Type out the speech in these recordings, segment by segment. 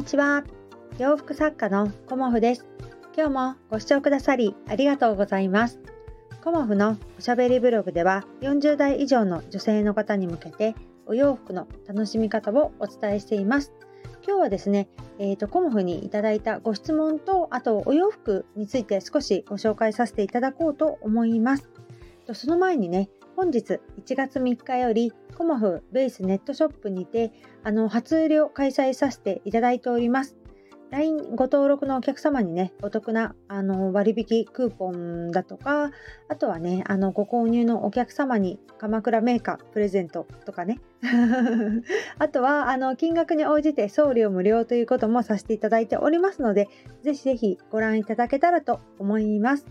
にちは。洋服作家のコモフです。今日もご視聴くださりありがとうございます。コモフのおしゃべりブログでは40代以上の女性の方に向けてお洋服の楽しみ方をお伝えしています。今日はですね、えーと、コモフにいただいたご質問とあとお洋服について少しご紹介させていただこうと思います。その前にね本日1月3日よりコモフベースネットショップにてあの初売りを開催させていただいております。LINE ご登録のお客様にね、お得なあの割引クーポンだとか、あとはね、あのご購入のお客様に鎌倉メーカープレゼントとかね。あとはあの金額に応じて送料無料ということもさせていただいておりますので、ぜひぜひご覧いただけたらと思います。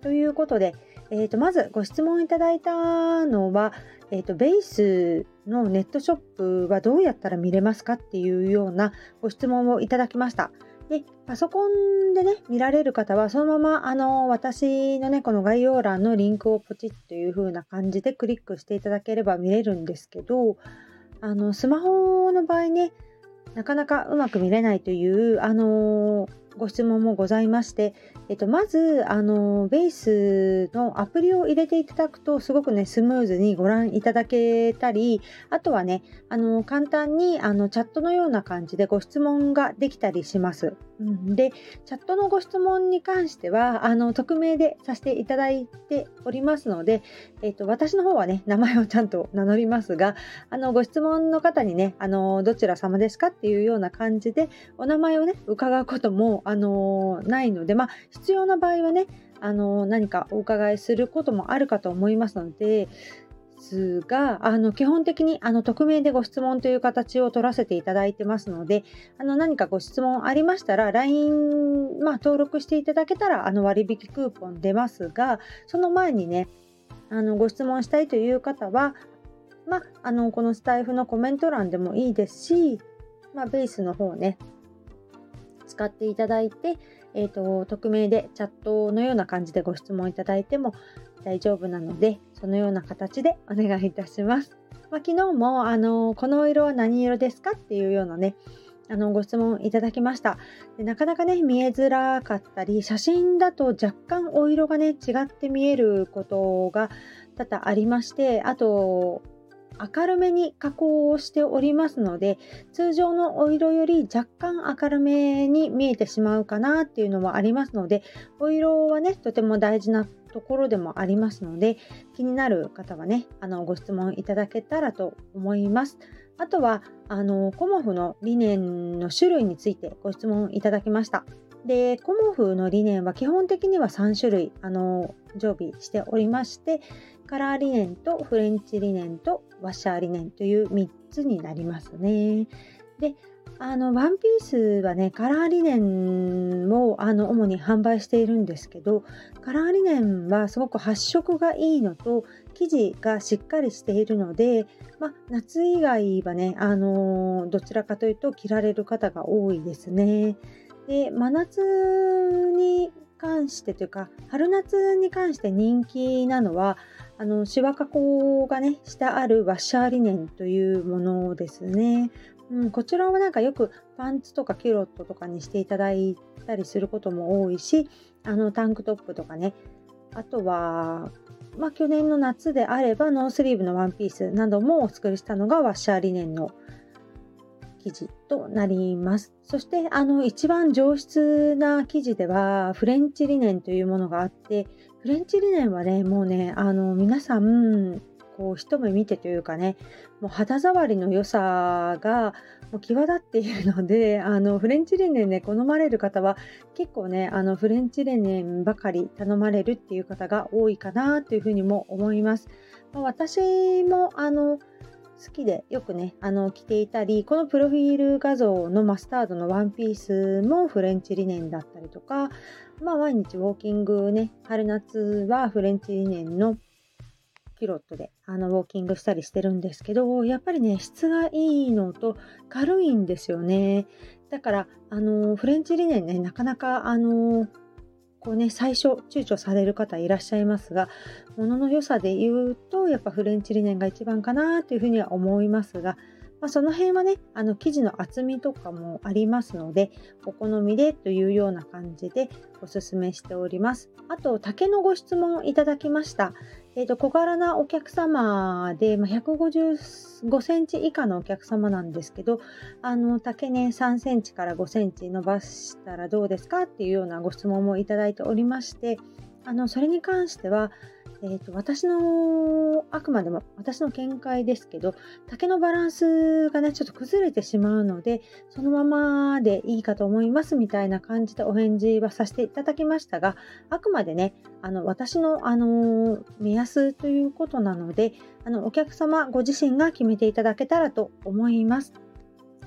ということで、えー、とまずご質問いただいたのは、えーと、ベースのネットショップはどうやったら見れますかっていうようなご質問をいただきました。でパソコンでね見られる方はそのままあの私のねこの概要欄のリンクをポチッという風な感じでクリックしていただければ見れるんですけどあのスマホの場合ねなかなかうまく見れないというあのご質問もございまして、えっと、まず、あの、ベースのアプリを入れていただくと、すごくね、スムーズにご覧いただけたり、あとはね、あの、簡単に、あの、チャットのような感じでご質問ができたりします。うん、で、チャットのご質問に関しては、あの、匿名でさせていただいておりますので、えっと、私の方はね、名前をちゃんと名乗りますが、あの、ご質問の方にね、あの、どちら様ですかっていうような感じで、お名前をね、伺うことも、あのないので、まあ、必要な場合はね、あの何かお伺いすることもあるかと思いますので、ですが、あの基本的にあの匿名でご質問という形を取らせていただいてますので、あの何かご質問ありましたら、LINE、まあ、登録していただけたらあの割引クーポン出ますが、その前にね、あのご質問したいという方は、まあ、あのこのスタイフのコメント欄でもいいですし、まあ、ベースの方ね、使っていただいて、えーと、匿名でチャットのような感じでご質問いただいても大丈夫なのでそのような形でお願いいたします。まあ、昨日もあのこの色は何色ですかっていうようなねあのご質問いただきましたでなかなかね見えづらかったり写真だと若干お色がね違って見えることが多々ありましてあと明るめに加工をしておりますので通常のお色より若干明るめに見えてしまうかなっていうのもありますのでお色はねとても大事なところでもありますので気になる方はねあのご質問いただけたらと思います。あとはあのコモフのリネンの種類についてご質問いただきました。でコモフのリネンは基本的には3種類あの常備しておりましてカラーリネンとフレンチリネンとワッシャーリネンという3つになりますね。であのワンピースはねカラーリネンをあの主に販売しているんですけどカラーリネンはすごく発色がいいのと生地がしっかりしているので、まあ、夏以外はね、あのどちらかというと着られる方が多いですね。で真夏に関してというか春夏に関して人気なのはあのシワ加工がねしてあるワッシャーリネンというものですね。うん、こちらはなんかよくパンツとかキュロットとかにしていただいたりすることも多いしあのタンクトップとかねあとは、まあ、去年の夏であればノースリーブのワンピースなどもお作りしたのがワッシャーリネンの生地となります。そしてあの一番上質な生地ではフレンチリネンというものがあってフレンチリネンはねもうねあの皆さんこう一目見てというかねもう肌触りの良さがもう際立っているのであのフレンチリネンね好まれる方は結構ねあのフレンチリネンばかり頼まれるっていう方が多いかなというふうにも思います。まあ、私もあの好きでよくね、あの着ていたり、このプロフィール画像のマスタードのワンピースもフレンチリネンだったりとか、まあ毎日ウォーキングね、春夏はフレンチリネンのキロットであのウォーキングしたりしてるんですけど、やっぱりね、質がいいのと軽いんですよね。だから、あのフレンチリネンね、なかなかあのこうね、最初躊躇される方いらっしゃいますが、物の良さで言うと、やっぱフレンチリネンが一番かなというふうには思いますが、まあ、その辺はねあの生地の厚みとかもありますのでお好みでというような感じでおすすめしております。あと竹のご質問いただきました。えーと、小柄なお客様で、まあ、155センチ以下のお客様なんですけどあの竹ね3センチから5センチ伸ばしたらどうですか？っていうようなご質問もいただいておりましてあのそれに関してはえーと、私のあくまでも私の見解ですけど竹のバランスがねちょっと崩れてしまうのでそのままでいいかと思いますみたいな感じでお返事はさせていただきましたがあくまでねあの私の、あの目安ということなのであのお客様ご自身が決めていただけたらと思います。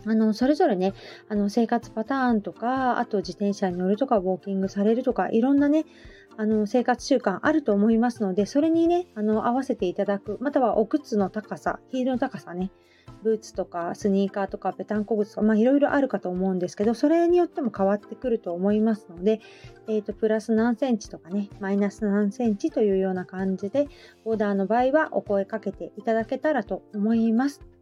あのそれぞれねあの生活パターンとかあと自転車に乗るとかウォーキングされるとかいろんなねあの生活習慣あると思いますのでそれにねあの合わせていただくまたはお靴の高さヒールの高さねブーツとかスニーカーとかペタンコ靴とかまあいろいろあるかと思うんですけどそれによっても変わってくると思いますので、えーと、プラス何センチとかねマイナス何センチというような感じでオーダーの場合はお声かけていただけたらと思います。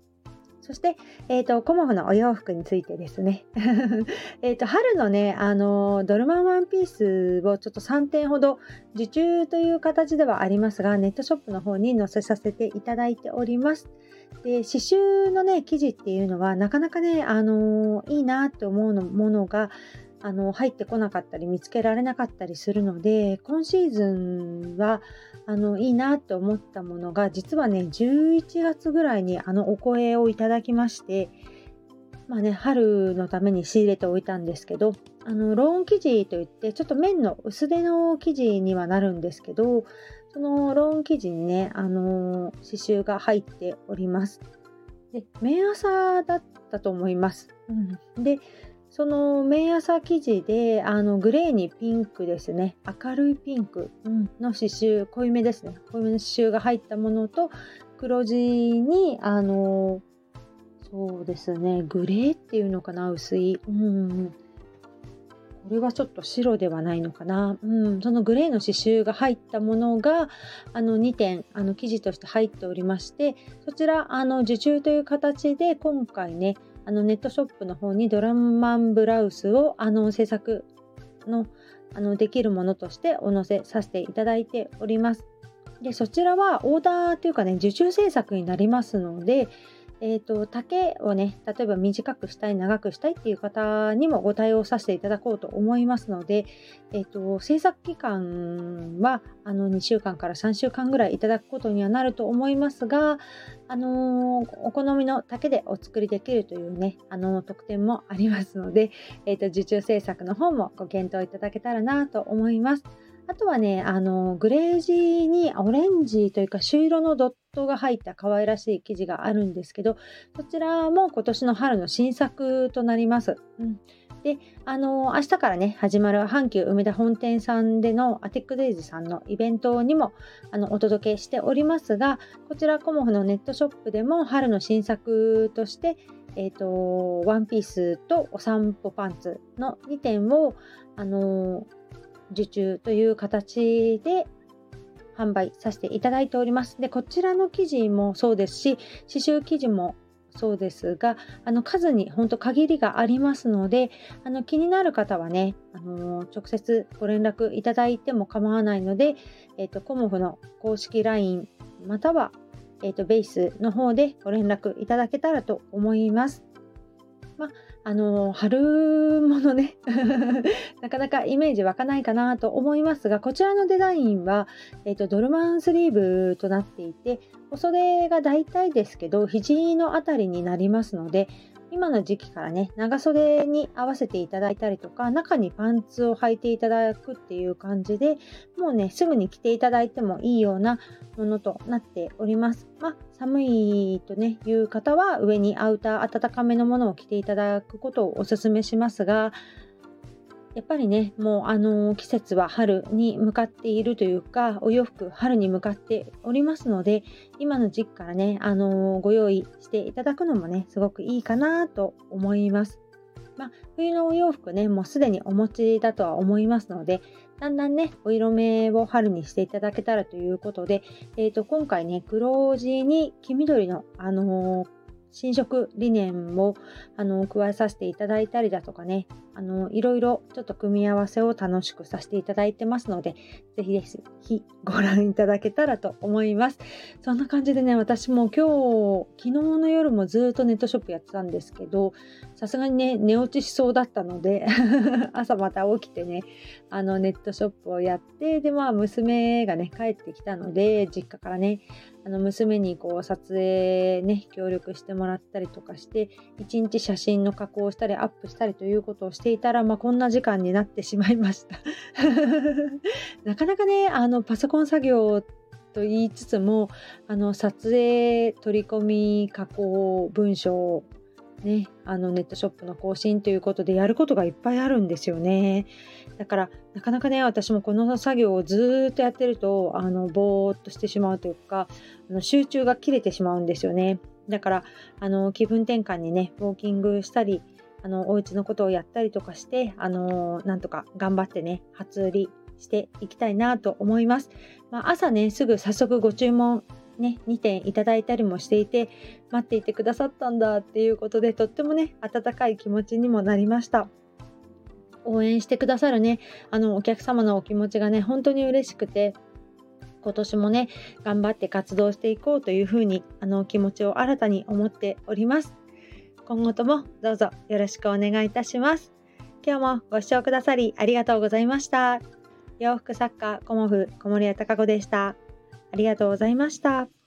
そして、えっ、ー、と、コモフのお洋服についてですね。えっと、春のね、あの、ドルマンワンピースをちょっと3点ほど受注という形ではありますが、ネットショップの方に載せさせていただいております。で、刺繍のね、生地っていうのは、なかなかね、あのいいなって思うのものが、あの入ってこなかったり見つけられなかったりするので今シーズンはあのいいなって思ったものが実はね11月ぐらいにあのお声をいただきましてまあね春のために仕入れておいたんですけどあのローン生地といってちょっと綿の薄手の生地にはなるんですけどそのローン生地にねあの刺繍が入っております。で綿朝だったと思います、うん、でその綿朝生地であのグレーにピンクですね。明るいピンク。の刺繍。濃いめですね。濃いめの刺繍が入ったものと黒地にあのそうですね。グレーっていうのかな？薄い、うん、これはちょっと白ではないのかな、うん、そのグレーの刺繍が入ったものがあの2点あの生地として入っておりましてそちらあの受注という形で今回ねあのネットショップの方にドラマンブラウスをあの制作のあのできるものとしてお載せさせていただいております。でそちらはオーダーというかね受注制作になりますので、えーと、丈をね例えば短くしたい長くしたいっていう方にもご対応させていただこうと思いますので、えーと、制作期間はあの2週間から3週間ぐらいいただくことにはなると思いますが、あのー、お好みの丈でお作りできるというね、あの、特典もありますので、えーと受注制作の方もご検討いただけたらなと思います。あとはね、あの、グレージにオレンジというか朱色のドットが入った可愛らしい生地があるんですけど、そちらも今年の春の新作となります。うん、で、あの、明日からね、始まる阪急梅田本店さんでのアテックデイズさんのイベントにもあのお届けしておりますが、こちらコモフのネットショップでも春の新作として、えっ、ー、と、ワンピースとお散歩パンツの2点を、あの受注という形で販売させていただいております。で、こちらの生地もそうですし、刺繍生地もそうですが、あの数に本当限りがありますので、あの気になる方はね、あの直接ご連絡いただいても構わないので、えっ、ー、とコモフの公式 LINE または、えーとベースの方でご連絡いただけたらと思います。まああの春物ね なかなかイメージ湧かないかなと思いますがこちらのデザインは、えーと、ドルマンスリーブとなっていてお袖が大体ですけど肘の辺りになりますので今の時期からね長袖に合わせていただいたりとか中にパンツを履いていただくっていう感じでもうねすぐに着ていただいてもいいようなものとなっております。まあ、寒いとねいう方は上にアウター暖かめのものを着ていただくことをおすすめしますがやっぱりねもうあの季節は春に向かっているというかお洋服春に向かっておりますので今の時期からねあのご用意していただくのもねすごくいいかなと思います。まあ、冬のお洋服ねもうすでにお持ちだとは思いますのでだんだんねお色目を春にしていただけたらということで、えー、と今回ね黒地に黄緑の、あのー新色理念をあの加えさせていただいたりだとかねあのいろいろちょっと組み合わせを楽しくさせていただいてますのでぜひぜひご覧いただけたらと思います。そんな感じでね私も今日昨日の夜もずっとネットショップやってたんですけどさすがにね寝落ちしそうだったので 朝また起きてねあのネットショップをやってでまあ娘がね帰ってきたので実家からねあの娘にこう撮影ね協力してもらったりとかして一日写真の加工をしたりアップしたりということをしてしていたら、まあ、こんな時間になってしまいました なかなかねあのパソコン作業と言いつつもあの撮影取り込み加工文章ね、あのネットショップの更新ということでやることがいっぱいあるんですよね。だからなかなかね私もこの作業をずっとやってるとあのぼーっとしてしまうというかあの集中が切れてしまうんですよね。だからあの気分転換にねウォーキングしたりあのお家のことをやったりとかしてあのなんとか頑張ってね初売りしていきたいなと思います。まあ、朝ねすぐ早速ご注文ね、2点いただいたりもしていて待っていてくださったんだっていうことでとってもね温かい気持ちにもなりました応援してくださるねあのお客様のお気持ちがね本当に嬉しくて今年もね頑張って活動していこうというふうにあの気持ちを新たに思っております今後ともどうぞよろしくお願いいたします。今日もご視聴くださりありがとうございました。洋服作家コモフ小森屋隆子でした。ありがとうございました。